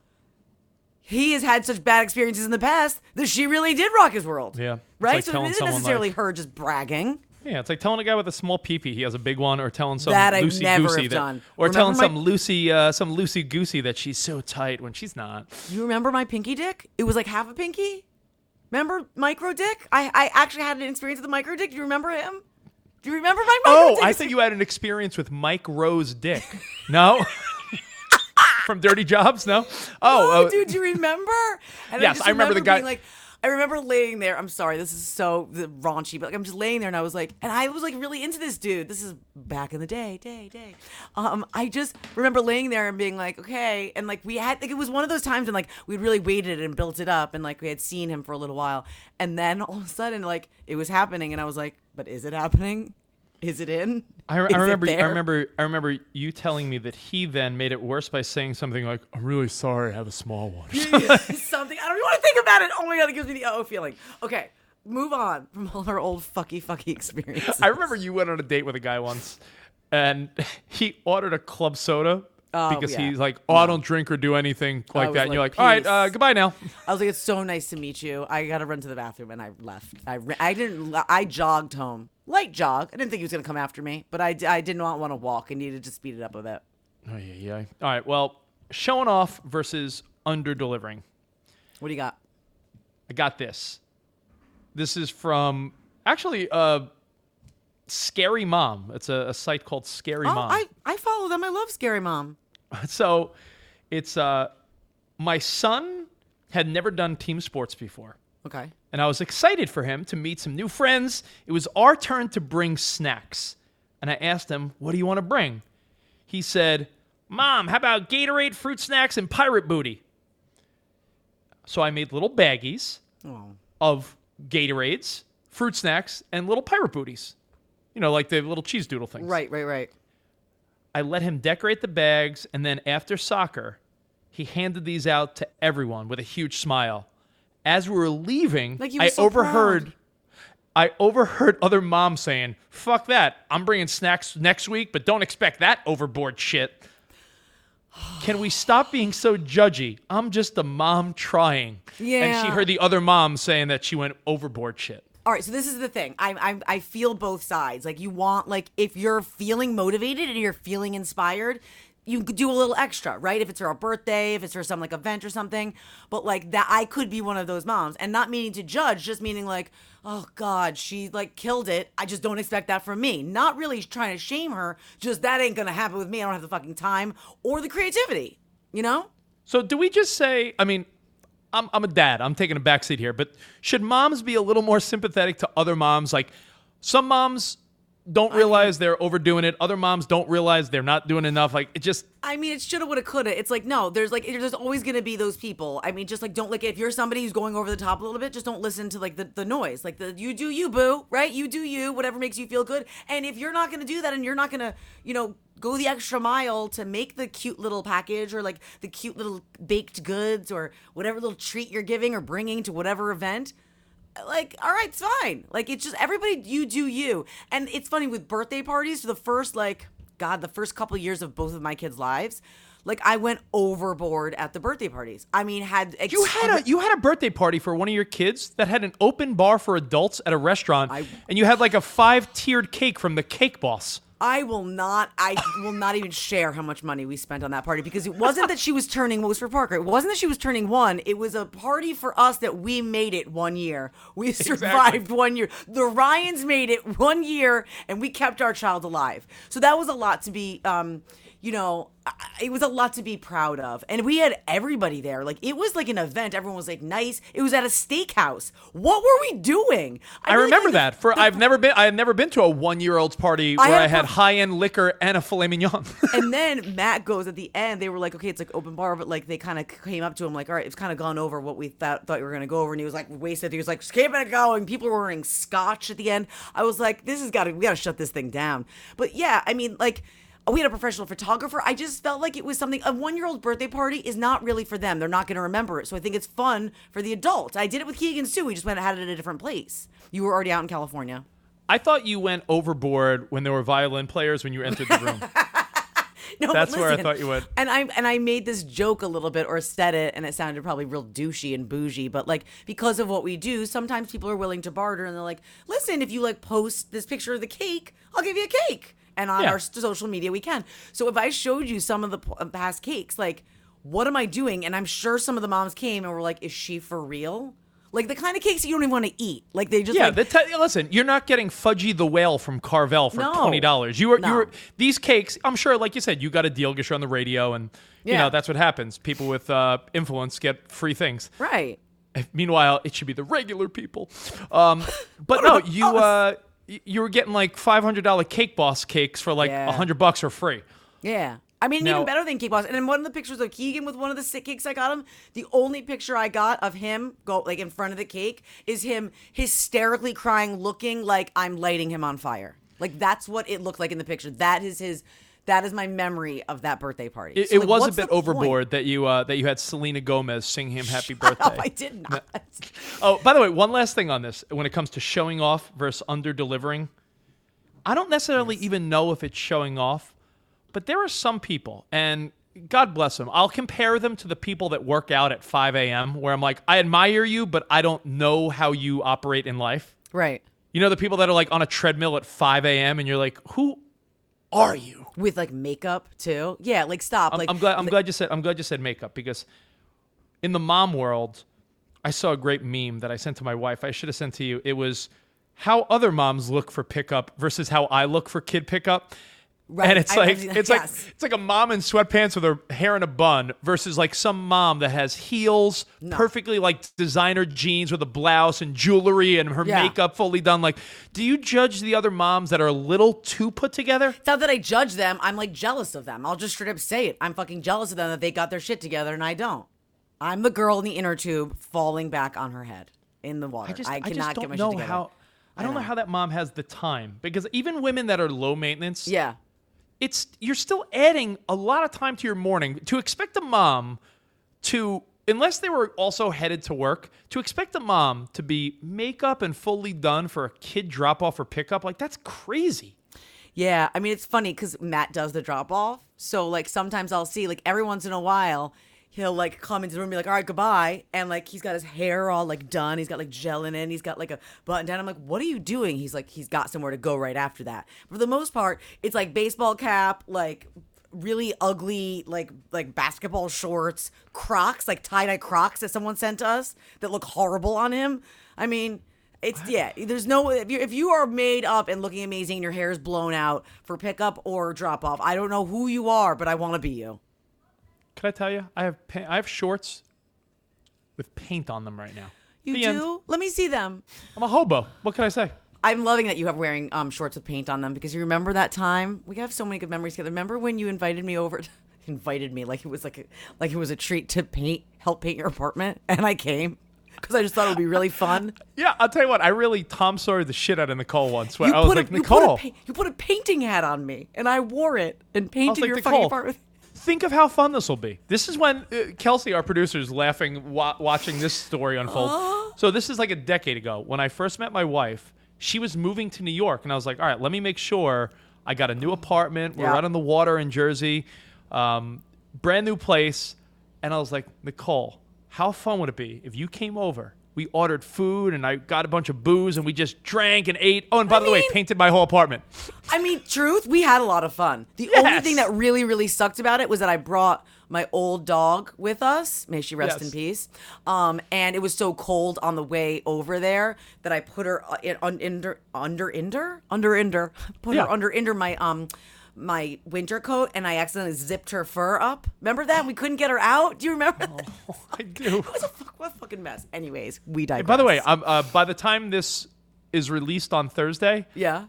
he has had such bad experiences in the past that she really did rock his world. Yeah. Right. like so it isn't necessarily like- her just bragging. Yeah, it's like telling a guy with a small peepee he has a big one, or telling some That I never goosey have that, done. or Remember telling my- some loosey, uh, some loosey goosey that she's so tight when she's not. You remember my pinky dick? It was like half a pinky. Remember micro dick? I I actually had an experience with the micro dick. Do you remember him? Do you remember my micro Oh, dick? I think you had an experience with Mike Rowe's Dick. No? From Dirty Jobs? No? Oh, Oh, uh, dude, do you remember? And Yes, just I remember the guy- being like, I remember laying there. I'm sorry, this is so raunchy, but like I'm just laying there, and I was like, and I was like really into this dude. This is back in the day, day, day. Um, I just remember laying there and being like, okay, and like we had like it was one of those times when like we'd really waited and built it up, and like we had seen him for a little while, and then all of a sudden like it was happening, and I was like, but is it happening? Is it in? I, I remember. I remember. I remember you telling me that he then made it worse by saying something like, "I'm really sorry, I have a small one." something. I don't even want to think about it. Oh my god, it gives me the oh feeling. Okay, move on from all our old fucky fucky experiences. I remember you went on a date with a guy once, and he ordered a club soda, Oh, because yeah. he's like, oh, I don't drink or do anything like was that. and you're like, like, all right, uh, goodbye now. I was like, it's so nice to meet you. I gotta run to the bathroom, and I left. I I didn't. I jogged home, light jog. I didn't think he was gonna come after me, but I, d- I did not want to walk. I needed to speed it up a bit. Oh, yeah, yeah. All right, well, showing off versus under delivering. What do you got? I got this. This is from actually uh, Scary Mom. It's a, a site called Scary Oh, Mom. I I follow them. I love Scary Mom. so it's uh, my son had never done team sports before. Okay. and I was excited for him to meet some new friends. It was our turn to bring snacks. And I asked him, What do you want to bring? He said, Mom, how about Gatorade, fruit snacks, and pirate booty? So I made little baggies Oh. of Gatorades, fruit snacks, and little pirate booties. You know, like the little cheese doodle things. Right, right, right. I let him decorate the bags, and then after soccer, he handed these out to everyone with a huge smile. As we were leaving, Like I so overheard proud. I overheard other moms saying, "Fuck that. I'm bringing snacks next week, but don't expect that overboard shit." Can we stop being so judgy? I'm just a mom trying. Yeah. And she heard the other mom saying that she went overboard shit. All right, so this is the thing. I I I feel both sides. Like you want like if you're feeling motivated and you're feeling inspired, you could do a little extra, right? If it's for a birthday, if it's for some like event or something. But like that I could be one of those moms and not meaning to judge, just meaning like, "Oh god, she like killed it. I just don't expect that from me." Not really trying to shame her, just that ain't to happen with me. I don't have the fucking time or the creativity, you know? So do we just say, I mean, I'm, I'm a dad. I'm taking a backseat here, but should moms be a little more sympathetic to other moms? Like some moms don't realize they're overdoing it. Other moms don't realize they're not doing enough. Like it just I mean, it shoulda, woulda, coulda. It's like no, there's like there's always gonna be those people. I mean, just like don't like if you're somebody who's going over the top a little bit, just don't listen to like the, the noise. Like the you do you boo, right? You do you, whatever makes you feel good. And if you're not gonna do that, and you're not gonna, you know, go the extra mile to make the cute little package or like the cute little baked goods or whatever little treat you're giving or bringing to whatever event like all right it's fine. Like it's just everybody you do you. And it's funny with birthday parties for the first like god the first couple years of both of my kids lives like i went overboard at the birthday parties. I mean had you had a you had a birthday party for one of your kids that had an open bar for adults at a restaurant, I- and you had like a five tiered cake from the Cake Boss. I will not. I will not even share how much money we spent on that party because it wasn't that she was turning. What was for Parker? It wasn't that she was turning one. It was a party for us that we made it one year. We survived one year. The Ryans made it one year, and we kept our child alive. So that was a lot to be. Um, you know, it was a lot to be proud of. And we had everybody there. Like, it was like an event. Everyone was like nice. It was at a steakhouse. What were we doing? I, really remember that. For I've never been I had never been to a one year old's party I where had I had high end liquor and a filet mignon. and then Matt goes at the end. They were like, okay, it's like open bar, but like they kind of came up to him like, all right, it's kind of gone over what we thought thought you were gonna go over, and he was like wasted. He was like, keep it going. People were wearing scotch at the end. I was like, this has got to we got to shut this thing down. But yeah, I mean, like. Oh, we had a professional photographer. I just felt like it was something. A one-year-old birthday party is not really for them. They're not going to remember it. So I think it's fun for the adult. I did it with Keegan's too. We just went and had it at a different place. You were already out in California. I thought you went overboard when there were violin players when you entered the room. No, That's where I thought you would. And I and I made this joke a little bit or said it, and it sounded probably real douchey and bougie. But like because of what we do, sometimes people are willing to barter, and they're like, "Listen, if you like post this picture of the cake, I'll give you a cake." And on Yeah. our social media, we can. So if I showed you some of the past cakes, like, what am I doing? And I'm sure some of the moms came and were like, "Is she for real?" Like the kind of cakes that you don't even want to eat. Like they just yeah, like the te- listen, you're not getting Fudgy the Whale from Carvel for No. twenty dollars. You were you No. were these cakes. I'm sure, like you said, you got a deal because you're on the radio, and you Yeah. know that's what happens. People with uh, influence get free things. right. Meanwhile, it should be the regular people. Um, but no, you uh, you were getting like five hundred dollar Cake Boss cakes for like a Yeah. hundred bucks for free. Yeah. I mean, Now- even better than Cake Boss. And then one of the pictures of Keegan with one of the sick cakes I got him, the only picture I got of him go like in front of the cake is him hysterically crying, looking like I'm lighting him on fire. Like that's what it looked like in the picture. That is his. That is my memory of that birthday party. It, So, it like, was a bit the point? overboard that you uh, that you had Selena Gomez sing him happy birthday. Oh, I did not. Oh, by the way, one last thing on this when it comes to showing off versus under delivering. I don't necessarily even know if it's showing off, but there are some people, and God bless them. I'll compare them to the people that work out at 5 a.m. where I'm like, I admire you, but I don't know how you operate in life. Right. You know, the people that are like on a treadmill at 5 a.m. and you're like, who are you? With like makeup too. Yeah, like stop. I'm, like I'm glad. I'm like- glad you said. I'm glad you said makeup because in the mom world, I saw a great meme that I sent to my wife. I should have sent to you. It was how other moms look for pickup versus how I look for kid pickup. Right. And it's I- like I- it's yes. like it's like a mom in sweatpants with her hair in a bun versus like some mom that has heels, perfectly like designer jeans with a blouse and jewelry and her Yeah. makeup fully done. Like, do you judge the other moms that are a little too put together? It's not that I judge them. I'm like jealous of them. I'll just straight up say it. I'm fucking jealous of them that they got their shit together and I don't. I'm the girl in the inner tube falling back on her head in the water. I just, I I cannot just get don't my know shit together. how. I don't know. how that mom has the time because even women that are low maintenance, Yeah. It's you're still adding a lot of time to your morning. To expect a mom to, unless they were also headed to work, to expect a mom to be makeup and fully done for a kid drop off or pickup, like that's crazy. Yeah, I mean it's funny because Matt does the drop off. So like sometimes I'll see like every once in a while he'll like come into the room and be like, all right, goodbye. And like he's got his hair all like done. He's got like gel in it. and He's got like a button down. I'm like, what are you doing? He's like, he's got somewhere to go right after that. For the most part, it's like baseball cap, like really ugly like like basketball shorts, Crocs, like tie dye Crocs that someone sent to us that look horrible on him. I mean. It's yeah. There's no if you if you are made up and looking amazing and your hair is blown out for pickup or drop off. I don't know who you are, but I want to be you. Can I tell you? I have pa- I have shorts with paint on them right now. You The do? end. Let me see them. I'm a hobo. What can I say? I'm loving that you have wearing um shorts with paint on them because you remember that time we have so many good memories together. Remember when you invited me over? invited me like it was like a, like it was a treat to paint help paint your apartment, and I came because I just thought it would be really fun. Yeah, I'll tell you what. I really Tom Sawyer the shit out of Nicole once. Where You I was like, a, you, put Nicole, a pa- you put a painting hat on me, and I wore it and painted like, your Nicole, fucking apartment. Think of how fun this will be. This is when uh, Kelsey, our producer, is laughing wa- watching this story unfold. so this is like a decade ago when I first met my wife. She was moving to New York, and I was like, all right, let me make sure I got a new apartment. We're Yeah. right on the water in Jersey, um, brand new place. And I was like, Nicole, how fun would it be if you came over? We ordered food, and I got a bunch of booze, and we just drank and ate. Oh, and by I the way, painted my whole apartment. I mean, truth, we had a lot of fun. The only thing that really, really sucked about it was that I brought my old dog with us. May she rest Yes. in peace. Um, and it was so cold on the way over there that I put her uh, in, under, under, under, under, under, put Yeah. her under, under my um. My winter coat, and I accidentally zipped her fur up. Remember that? We couldn't get her out. Do you remember? that? I do. It was a fuck, a fucking mess. Anyways, we digress. By the way, um, uh, by the time this is released on Thursday, yeah.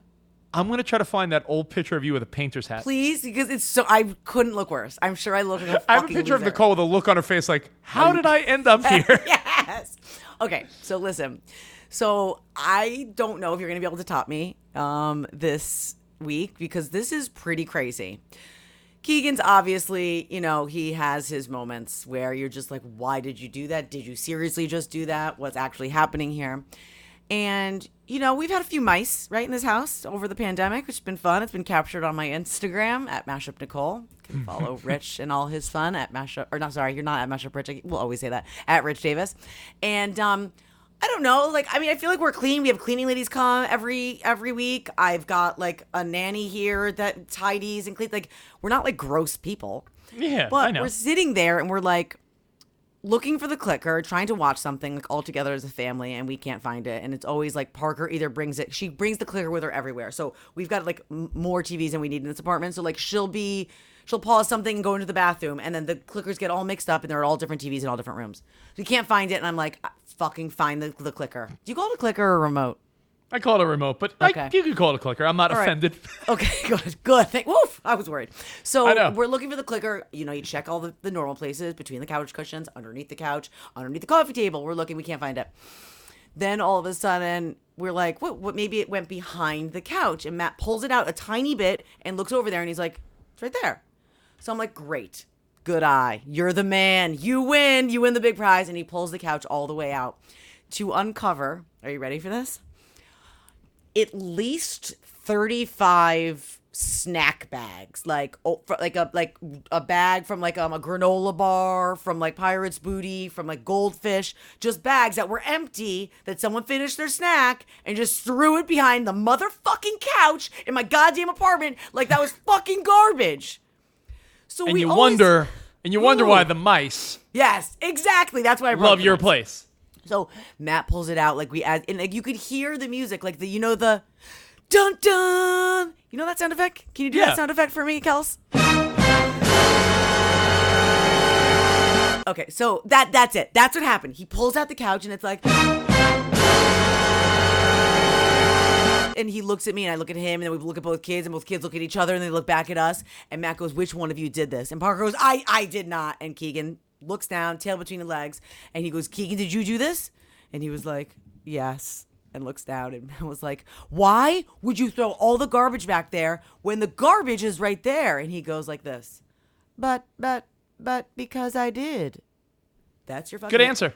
I'm gonna try to find that old picture of you with a painter's hat. Please, because it's so I couldn't look worse. I'm sure I look like a fucking I have a picture of loser. Nicole with a look on her face like, how did I end up here? yes. Okay, so listen. So I don't know if you're gonna be able to top me um, this week because this is pretty crazy. Keegan's obviously, you know, he has his moments where you're just like, why did you do that? Did you seriously just do that? What's actually happening here? And, you know, we've had a few mice, right, in this house over the pandemic, which has been fun. It's been captured on my Instagram at Mashup Nicole. You can follow Rich and all his fun at Mashup, or not, sorry, you're not at Mashup Rich. We'll always say that, at Rich Davis. And, um, I don't know. Like, I mean, I feel like we're clean. We have cleaning ladies come every every week. I've got like a nanny here that tidies and cleans. Like, we're not like gross people. Yeah, But I know. we're sitting there and we're like looking for the clicker, trying to watch something like all together as a family, and we can't find it. And it's always like Parker either brings it, she brings the clicker with her everywhere. So we've got like m- more TVs than we need in this apartment. So like she'll be, she'll pause something and go into the bathroom, and then the clickers get all mixed up, and they're all different TVs in all different rooms. So you can't find it, and I'm like, "Ah, fucking find the, the clicker. Do you call it a clicker or a remote? I call it a remote, but Okay. I, you could call it a clicker. I'm not All right. offended. Okay, good, good. Thank, woof, I was worried. So we're looking for the clicker. You know, you check all the, the normal places between the couch cushions, underneath the couch, underneath the coffee table. We're looking, we can't find it. Then all of a sudden, we're like, what? What? Maybe it went behind the couch. And Matt pulls it out a tiny bit and looks over there, and he's like, it's right there. So I'm like, great, good eye. You're the man. You win. You win the big prize. And he pulls the couch all the way out to uncover. Are you ready for this? at least 35 snack bags, like oh, like a like a bag from like um, a granola bar, from like Pirates Booty, from like Goldfish, just bags that were empty that someone finished their snack and just threw it behind the motherfucking couch in my goddamn apartment like that was fucking garbage. So And we you always- wonder, and you wonder why the mice Yes, exactly. That's why I brought love the your mice. place. So Matt pulls it out like we add, and like you could hear the music, like the you know the dun dun. You know that sound effect? Can you do Yeah. that sound effect for me, Kels? Okay, so that that's it. That's what happened. He pulls out the couch and it's like and he looks at me and I look at him and then we look at both kids and both kids look at each other and they look back at us and Matt goes, "Which one of you did this?" And Parker goes, "I I did not." And Keegan looks down, tail between the legs, and he goes, "Keegan, did you do this?" And he was like, "Yes." And looks down and was like, "Why would you throw all the garbage back there when the garbage is right there?" And he goes like this, "But but but because I did." That's your fucking Good answer.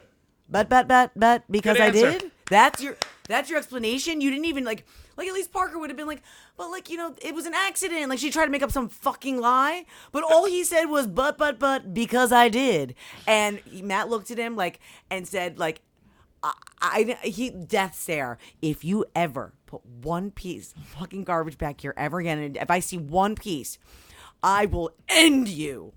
but but but but because I did. That's your that's your explanation. You didn't even like like at least Parker would have been like, but like you know it was an accident. Like she tried to make up some fucking lie, but all he said was but but but because I did. And Matt looked at him like and said like. I, I he death stare. If you ever put one piece of fucking garbage back here ever again, and if I see one piece, I will end you.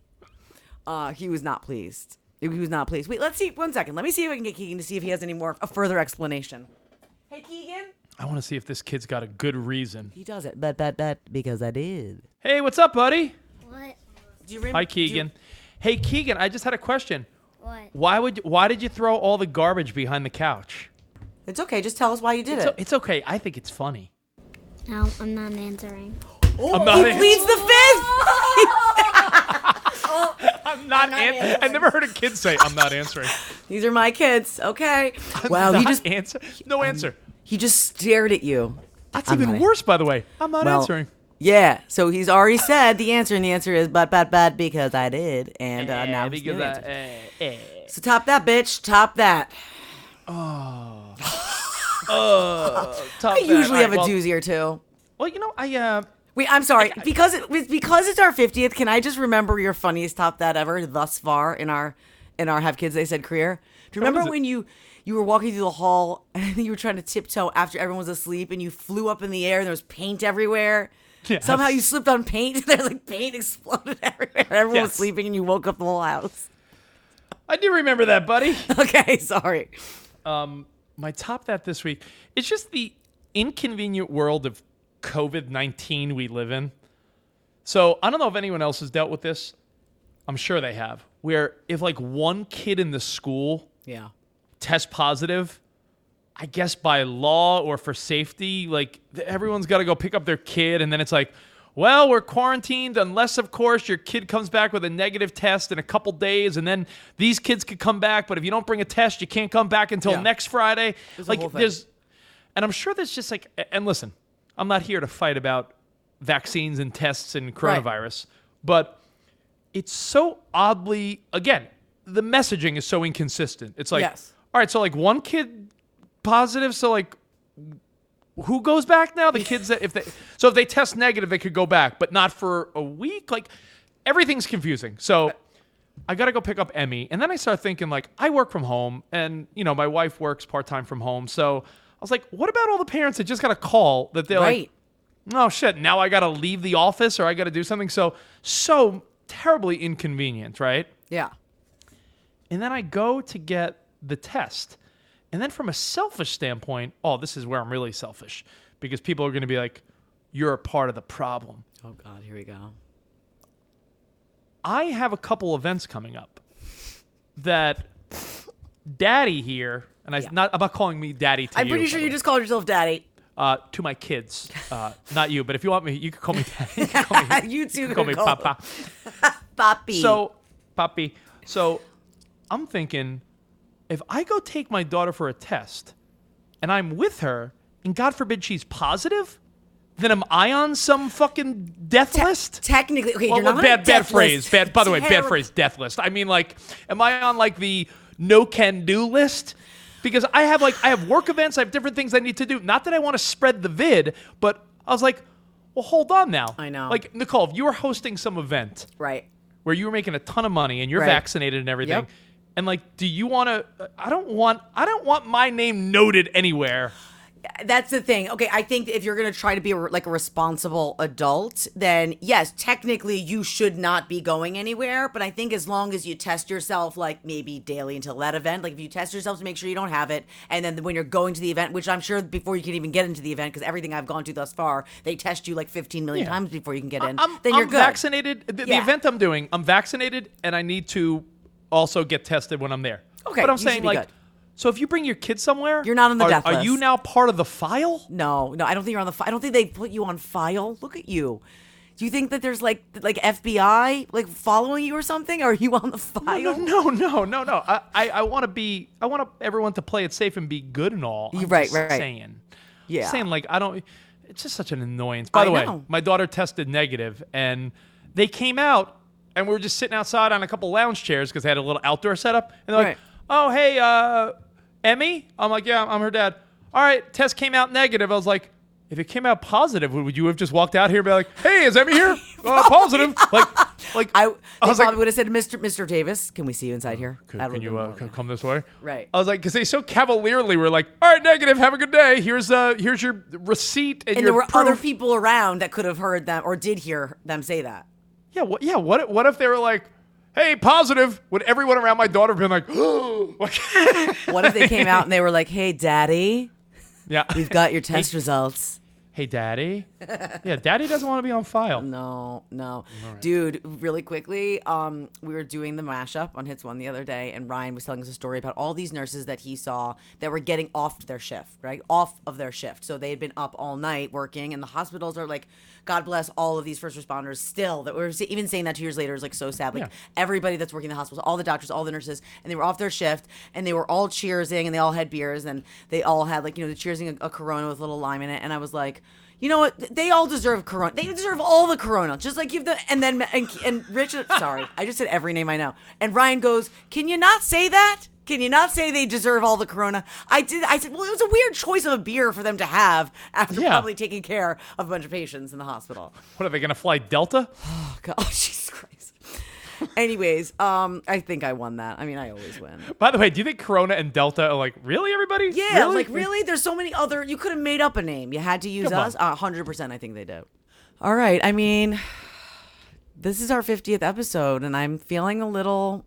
Uh, he was not pleased. He was not pleased. Wait, let's see. One second. Let me see if I can get Keegan to see if he has any more a further explanation. Hey, Keegan. I want to see if this kid's got a good reason. He does it, but but but because I did. Hey, what's up, buddy? What? Do you remember? Hi, Keegan. Hey, Keegan, I just had a question. What? Why would why did you throw all the garbage behind the couch? It's okay. Just tell us why you did It's, it. o- it's okay. I think it's funny. No, I'm not answering. oh, I'm not he in- pleads the fifth. Oh, I'm not. An- I never heard a kid say, "I'm not answering." These are my kids. Okay. Wow. He Not just answer. No answer. he just stared at you. That's I'm even not- worse, by the way. I'm not Well, answering. Yeah. So he's already said the answer, and the answer is but but but because I did, and uh, now he's because new I, answer. eh, eh. So top that bitch. Top that. Top I usually All have a well, doozy or two. Well, you know, I uh, Wait, I'm sorry. Because it was because it's our 50th. Can I just remember your funniest top that ever thus far in our in our have kids they said career? Do you remember when you you were walking through the hall and I think you were trying to tiptoe after everyone was asleep and you flew up in the air and there was paint everywhere? Yes. Somehow you slipped on paint. And there's like paint exploded everywhere. Everyone was sleeping and you woke up the whole house. I do remember that, buddy. Okay, sorry. um, my top that this week. It's just the inconvenient world of COVID nineteen we live in. So I don't know if anyone else has dealt with this. I'm sure they have. Where if like one kid in the school Yeah. test positive, I guess by law or for safety, like everyone's got to go pick up their kid, and then it's like, well, we're quarantined unless, of course, your kid comes back with a negative test in a couple days, and then these kids could come back. But if you don't bring a test, you can't come back until Yeah. next Friday. There's like there's, and I'm sure there's just like, and listen, I'm not here to fight about vaccines and tests and Right. coronavirus, but it's so oddly again the messaging is so inconsistent. It's like Yes. all right so like one kid positive so like who goes back now? The kids that if they so if they test negative they could go back but not for a week? Like everything's confusing. So uh, i gotta go pick up emmy and then i start thinking like i work from home and you know my wife works part-time from home so was like what about all the parents that just got a call that they're Right. like oh shit now i gotta leave the office or i gotta do something so so terribly inconvenient right Yeah. and then i go to get the test and then from a selfish standpoint oh this is where i'm really selfish because people are gonna be like you're a part of the problem Oh god, here we go. i have a couple events coming up that daddy here and I, not about calling me daddy to I'm you, pretty sure you just called yourself daddy. uh, to my kids, uh, not you, but if you want me, you can call me. you can call me, You can call me call Papa. Papi. So, Papi, so I'm thinking, if I go take my daughter for a test, and I'm with her, and God forbid she's positive, then am I on some fucking death Te- list? technically, okay, Well, you're not on a bad, bad phrase. Bad. By the way, bad phrase. Death list. I mean, like, am I on like the no can do list? Because I have like I have work events. I have different things I need to do. Not that I want to spread the vid, but I was like, well, hold on now. I know. Like Nicole, if you were hosting some event Right. where you were making a ton of money and you're Right. vaccinated and everything, Yep. and like, do you want to? Uh, I don't want. I don't want my name noted anywhere. That's the thing. Okay, I think if you're going to try to be a, like a responsible adult, then yes, technically you should not be going anywhere. But I think as long as you test yourself, like maybe daily until that event, like if you test yourself to make sure you don't have it, and then when you're going to the event, which I'm sure before you can even get into the event, because everything I've gone to thus far, they test you like 15 million Yeah. times before you can get in. I'm, then you're I'm good. vaccinated. The, the event I'm doing, I'm vaccinated, and I need to also get tested when I'm there. Okay, but I'm saying like, good. So if you bring your kid somewhere, You're not on the are, death Are you now part of the file? No, no, I don't think you're on the. Fi- I don't think they put you on file. Look at you. Do you think that there's like like FBI like following you or something? Are you on the file? No, no, no, no. I, I, I want to be. I want everyone to play it safe and be good and all. I'm Right, just right, right. Saying, Yeah. saying like I don't. It's just such an annoyance. By I the way, know. my daughter tested negative, and they came out, and we were just sitting outside on a couple lounge chairs because they had a little outdoor setup, and they're like, Right. "Oh, hey, uh, Emmy." I'm like, "Yeah, I'm her dad." All right, test came out negative. I was like. If it came out positive, would you have just walked out here and be like, "Hey, is Emmy here? Uh, positive?" Like, like I, I was probably like, would have said, "Mr. Mr. Davis, can we see you inside here?" Can, can you uh, come this way? Right. I was like, because they so cavalierly were like, all right, negative, have a good day. Here's uh, here's your receipt and, and your there were proof." other people around that could have heard them or did hear them say that. Yeah, what? Yeah, what? What if they were like, hey, positive? Would everyone around my daughter have been like, What if they came out and they were like, "Hey, Daddy, yeah, we've got your test results." hey, daddy. Yeah, daddy doesn't want to be on file. No, no, dude. Really quickly, um, we were doing the mashup on Hits One the other day, and Ryan was telling us a story about all these nurses that he saw that were getting off their shift, right? Off of their shift, so they had been up all night working, and the hospitals are like, God bless all of these first responders. Still, that we're even saying that two years later is like so sad. Like Yeah. everybody that's working in the hospitals, all the doctors, all the nurses, and they were off their shift, and they were all cheersing, and they all had beers, and they all had like you know the cheersing a, a Corona with a little lime in it, and I was like. You know what? They all deserve Corona. They deserve all the Corona. Just like give the and then and and Richard. Sorry, I just said every name I know. And Ryan goes, "Can you not say that? Can you not say they deserve all the Corona?" I did. I said, "Well, it was a weird choice of a beer for them to have after Yeah. probably taking care of a bunch of patients in the hospital." What are they gonna fly Delta? Oh, God. oh Jesus Christ. Anyways, um, I think I won that. I mean, I always win. By the way, do you think Corona and Delta are like really everybody? Yeah, really? like really, there's so many other. You could have made up a name. You had to use Come us. A hundred percent, I think they do. All right. I mean, this is our 50th episode, and I'm feeling a little.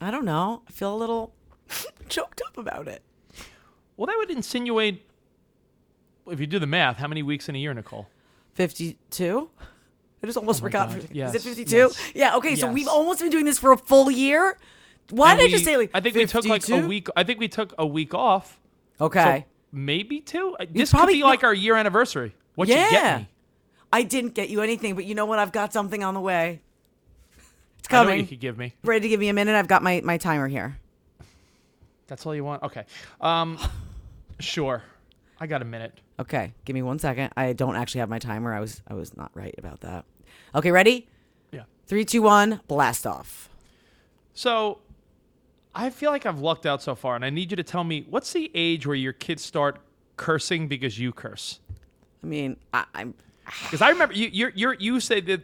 I don't know. I feel a little choked up about it. Well, that would insinuate. If you do the math, how many weeks in a year, Nicole? 52. I just almost forgot. God, for- yes, Is it 52? yes, Yeah. Okay. So we've almost been doing this for a full year. Why And did I just say like? I think we took like a 52? week. I think we took a week off. Okay. So maybe two. Uh, This probably- could be like our year anniversary. What yeah. you get me? I didn't get you anything, but you know what? I've got something on the way. It's I know what coming. you could give me. Ready to give me a minute? I've got my, my timer here. That's all you want? Okay. Um, sure. I got a minute. Okay, give me one second. I don't actually have my timer. I was I was not right about that. Okay, ready? Yeah. Three, two, one, blast off. So, I feel like I've lucked out so far, and I need you to tell me what's the age where your kids start cursing because you curse? I mean, I, I'm Because I remember you, you're, you're, you say that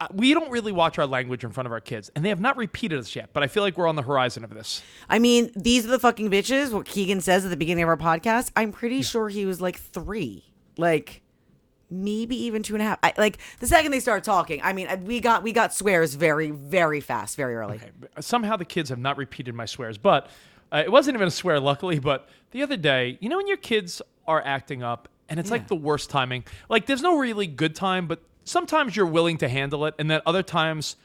uh, we don't really watch our language in front of our kids, and they have not repeated us yet. But I feel like we're on the horizon of this. I mean, these are the fucking bitches. What Keegan says at the beginning of our podcast. I'm pretty sure he was like three, like maybe even two and a half. I, like the second they start talking, I mean, we got we got swears very very fast, very early. Okay, Somehow the kids have not repeated my swears, but uh, it wasn't even a swear, luckily. But the other day, you know, when your kids are acting up, and it's like the worst timing. Like, there's no really good time, but sometimes you're willing to handle it, and then other times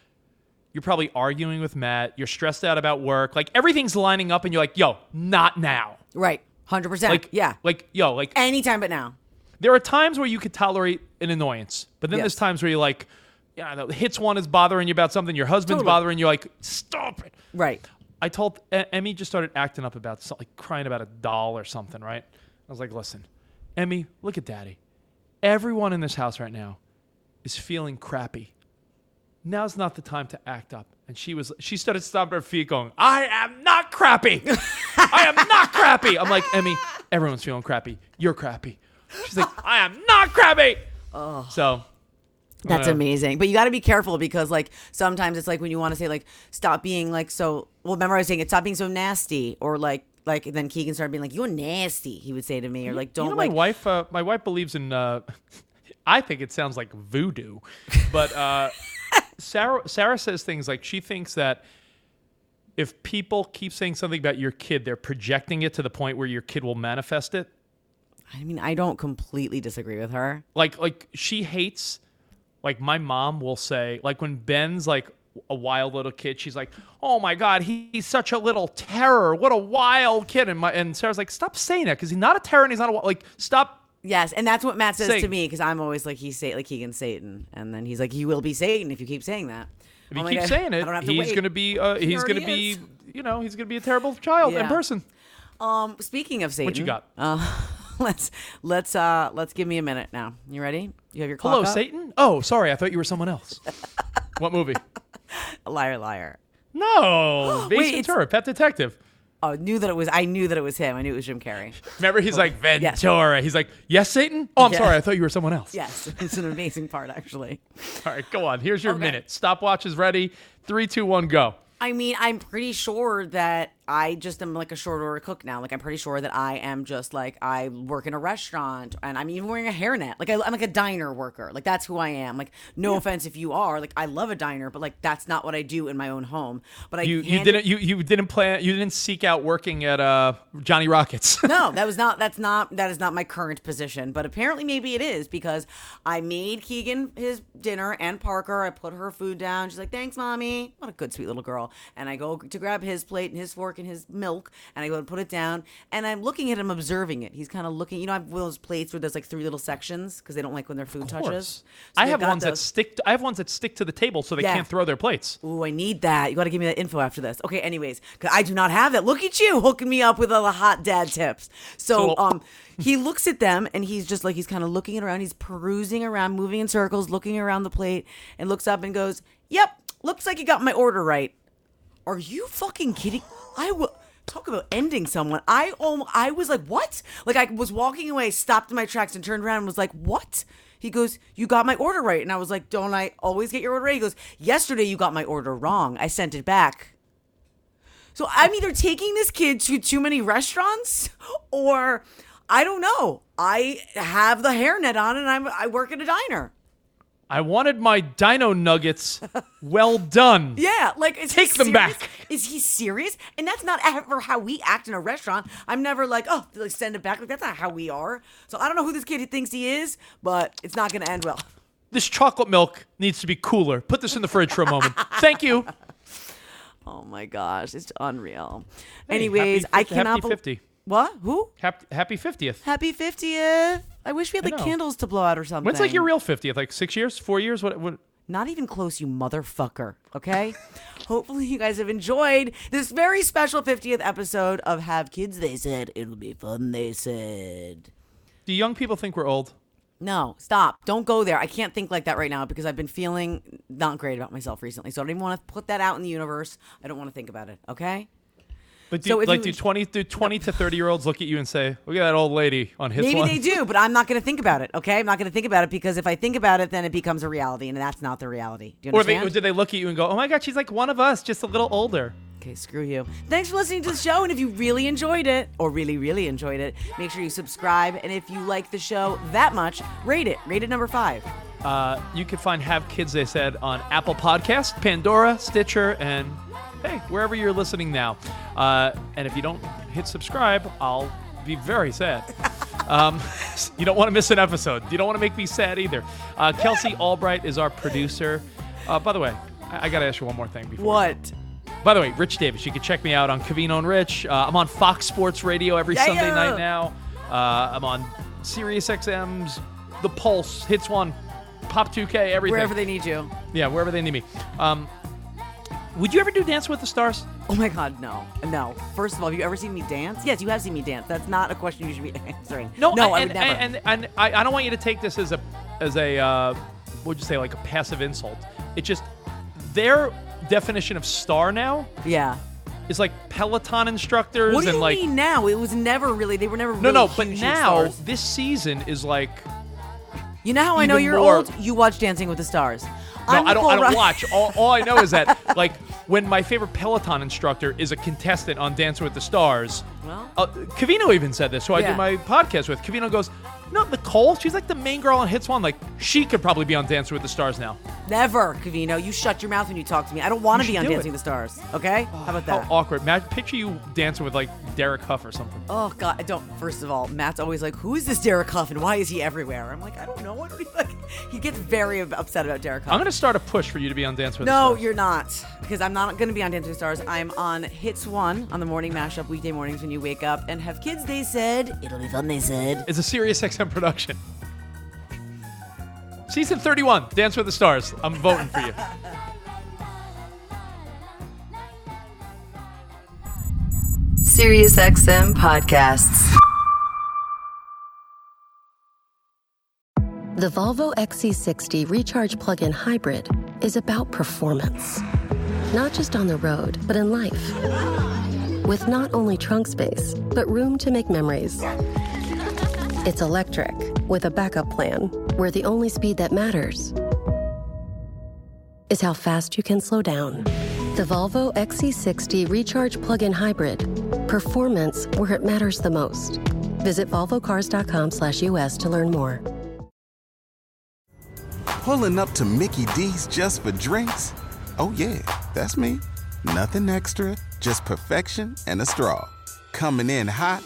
you're probably arguing with Matt. You're stressed out about work. Like everything's lining up, and you're like, "Yo, not now." Right, hundred percent. Like, yeah, like yo, like anytime but now. There are times where you could tolerate an annoyance, but then Yes. there's times where you're like, yeah, the hits one is bothering you about something, your husband's Totally. bothering you, like, stop it. Right. I told Emmy just started acting up about something, like crying about a doll or something, right? I was like, listen, Emmy, look at daddy. Everyone in this house right now is feeling crappy. Now's not the time to act up. And she was she started stomping her feet going, I am not crappy. I am not crappy. I'm like, Emmy, everyone's feeling crappy. You're crappy. She's like, I am not crappy. So That's amazing. But you got to be careful because, like, sometimes it's like when you want to say, like, stop being like so. Well, remember I was saying it, stop being so nasty, or like, like then Keegan started being like, "You're nasty." He would say to me, or like, "Don't you know, like." my wife. Uh, my wife believes in. Uh, I think it sounds like voodoo, but uh, Sarah Sarah says things like she thinks that if people keep saying something about your kid, they're projecting it to the point where your kid will manifest it. I mean, I don't completely disagree with her. Like like she hates. Like my mom will say, like when Ben's like a wild little kid, she's like, "Oh my God, he, he's such a little terror. What a wild kid!" And my and Sarah's like, "Stop saying that because he's not a terror and he's not a like stop." Yes, and that's what Matt says to me because I'm always like he's sa- like Keegan's Satan, and then he's like he will be Satan if you keep saying that. If I'm you like, keep saying it, don't have to he's wait. gonna be uh, he's gonna be is. you know he's gonna be a terrible child Yeah. and person. Um, speaking of Satan, What you got? Uh, let's let's uh let's give me a minute now. You ready? You have your clock Hello, up? Satan. Oh, sorry, I thought you were someone else. what movie? Liar, liar. No, Ace Wait, Ventura, Pet Detective. Oh, knew that it was. I knew that it was him. I knew it was Jim Carrey. Remember, he's like Yes. Ventura. He's like, yes, Satan. Oh, I'm Yeah. sorry, I thought you were someone else. Yes, it's an amazing part actually. All right, go on. Here's your Okay. minute. Stopwatch is ready. Three, two, one, go. I mean, I'm pretty sure that I just am like a short order cook now. Like, I'm pretty sure that I am just like I work in a restaurant and I'm even wearing a hairnet. Like, I, I'm like a diner worker. Like, that's who I am. Like, no offense if you are. Like, I love a diner, but like that's not what I do in my own home. But I You you didn't you you didn't plan you didn't seek out working at uh Johnny Rockets. no, that was not. That's not. That is not my current position. But apparently, maybe it is because I made Keegan his dinner and Parker. I put her food down. She's like, "Thanks, mommy." What a good, sweet little girl. And I go to grab his plate and his fork and his milk, and I go and put it down. And I'm looking at him, observing it. He's kind of looking. You know, I have those plates where there's like three little sections because they don't like when their food touches. So I have ones that stick. To, I have ones that stick to the table so they Yeah. can't throw their plates. Ooh, I need that. You got to give me that info after this. Okay, anyways, because I do not have that. Look at you hooking me up with all the hot dad tips. So, So- um, he looks at them and he's just like he's kind of looking around. He's perusing around, moving in circles, looking around the plate, and looks up and goes, "Yep, looks like you got my order right." Are you fucking kidding? I will. Talk about ending someone. I um, I was like, what? Like I was walking away, stopped in my tracks, and turned around and was like, what? He goes, you got my order right, and I was like, don't I always get your order right? He goes, yesterday you got my order wrong. I sent it back. So I'm either taking this kid to too many restaurants, or I don't know. I have the hairnet on, and I'm I work at a diner. I wanted my Dino Nuggets. well done. Yeah, like is Take he them serious? back. Is he serious? And that's not ever how we act in a restaurant. I'm never like, oh, like send it back. Like that's not how we are. So I don't know who this kid thinks he is, but it's not going to end well. This chocolate milk needs to be cooler. Put this in the fridge for a moment. Thank you. Oh my gosh, it's unreal. Hey, Anyways, happy I cannot. happy 50. What? Who? Happy, happy 50th. Happy 50th. I wish we had I like know. candles to blow out or something. When's like your real 50th? Like six years? Four years? What? what Not even close, you motherfucker. Okay? Hopefully, you guys have enjoyed this very special 50th episode of Have Kids, they said. It'll be fun, they said. do young people think we're old? No, stop. Don't go there. I can't think like that right now because I've been feeling not great about myself recently. So I don't even want to put that out in the universe. I don't want to think about it. Okay? But do, So like, you- do 20, do 20 to 30 year olds look at you and say, look at that old lady on his Maybe one? they do, but I'm not going to think about it. Okay? I'm not going to think about it because if I think about it, then it becomes a reality, and that's not the reality. Do you Or, they, or did they look at you and go, oh my God, she's like one of us, just a little older? Okay, screw you. Thanks for listening to the show. And if you really enjoyed it, or really, really enjoyed it, make sure you subscribe. And if you like the show that much, rate it. Rate it number five. Uh, you can find Have Kids, they said, on Apple Podcast, Pandora, Stitcher, and hey, wherever you're listening now. Uh, and if you don't hit subscribe, I'll be very sad. um, you don't want to miss an episode. You don't want to make me sad either. Uh, Kelsey Albright is our producer. Uh, by the way, I, I got to ask you one more thing before. What? By the way, Rich Davis, you can check me out on Cavino and Rich. Uh, I'm on Fox Sports Radio every Yeah, Sunday yeah. night now. Uh, I'm on Sirius XM's The Pulse, Hits One, Pop 2K, everything. Wherever they need you. yeah, wherever they need me. Um, would you ever do Dance with the Stars? Oh my God, no. No. First of all, have you ever seen me dance? Yes, you have seen me dance. That's not a question you should be answering. no, no, I and, would never. And, and, and I, I don't want you to take this as a, as a, uh, what would you say, like a passive insult. It's just their definition of star now yeah. is like Peloton instructors What do and you like mean now? It was never really. They were never. No, really no, no, but now stars. this season is like You know how I know you're more- old? You watch Dancing with the Stars. No, I'm I don't. I don't watch. All, all I know is that, like, when my favorite Peloton instructor is a contestant on Dancing with the Stars, Well? uh, Cavino even said this, who I Yeah. do my podcast with. Cavino goes, "No, Nicole, she's like the main girl on Hits One. Like, she could probably be on Dancing with the Stars now." Never, Cavino. You shut your mouth when you talk to me. I don't want to be on Dancing it. with the Stars. Okay? How about that? How awkward. Matt, picture you dancing with like Derek Hough or something. Oh God! I don't. First of all, Matt's always like, "Who is this Derek Hough and why is he everywhere?" I'm like, I don't know. Even, like, he gets very upset about Derek Hough. I'm gonna start a push for you to be on Dancing with the Stars. no, you're not, because I'm not going to be on Dancing with the Stars. I'm on Hits One on the morning mashup weekday mornings when you wake up and have kids. They said it'll be fun. They said. It's a Sirius XM production. Season 31, Dance with the Stars. I'm voting for you. SiriusXM podcasts. The Volvo XC60 Recharge Plug-in Hybrid is about performance. Not just on the road, but in life. With not only trunk space, but room to make memories. It's electric, with a backup plan, where the only speed that matters is how fast you can slow down. The Volvo XC60 Recharge Plug-in Hybrid. Performance where it matters the most. Visit volvocars.com/us to learn more. Pulling up to Mickey D's just for drinks? Oh, yeah, that's me. Nothing extra, just perfection and a straw. Coming in hot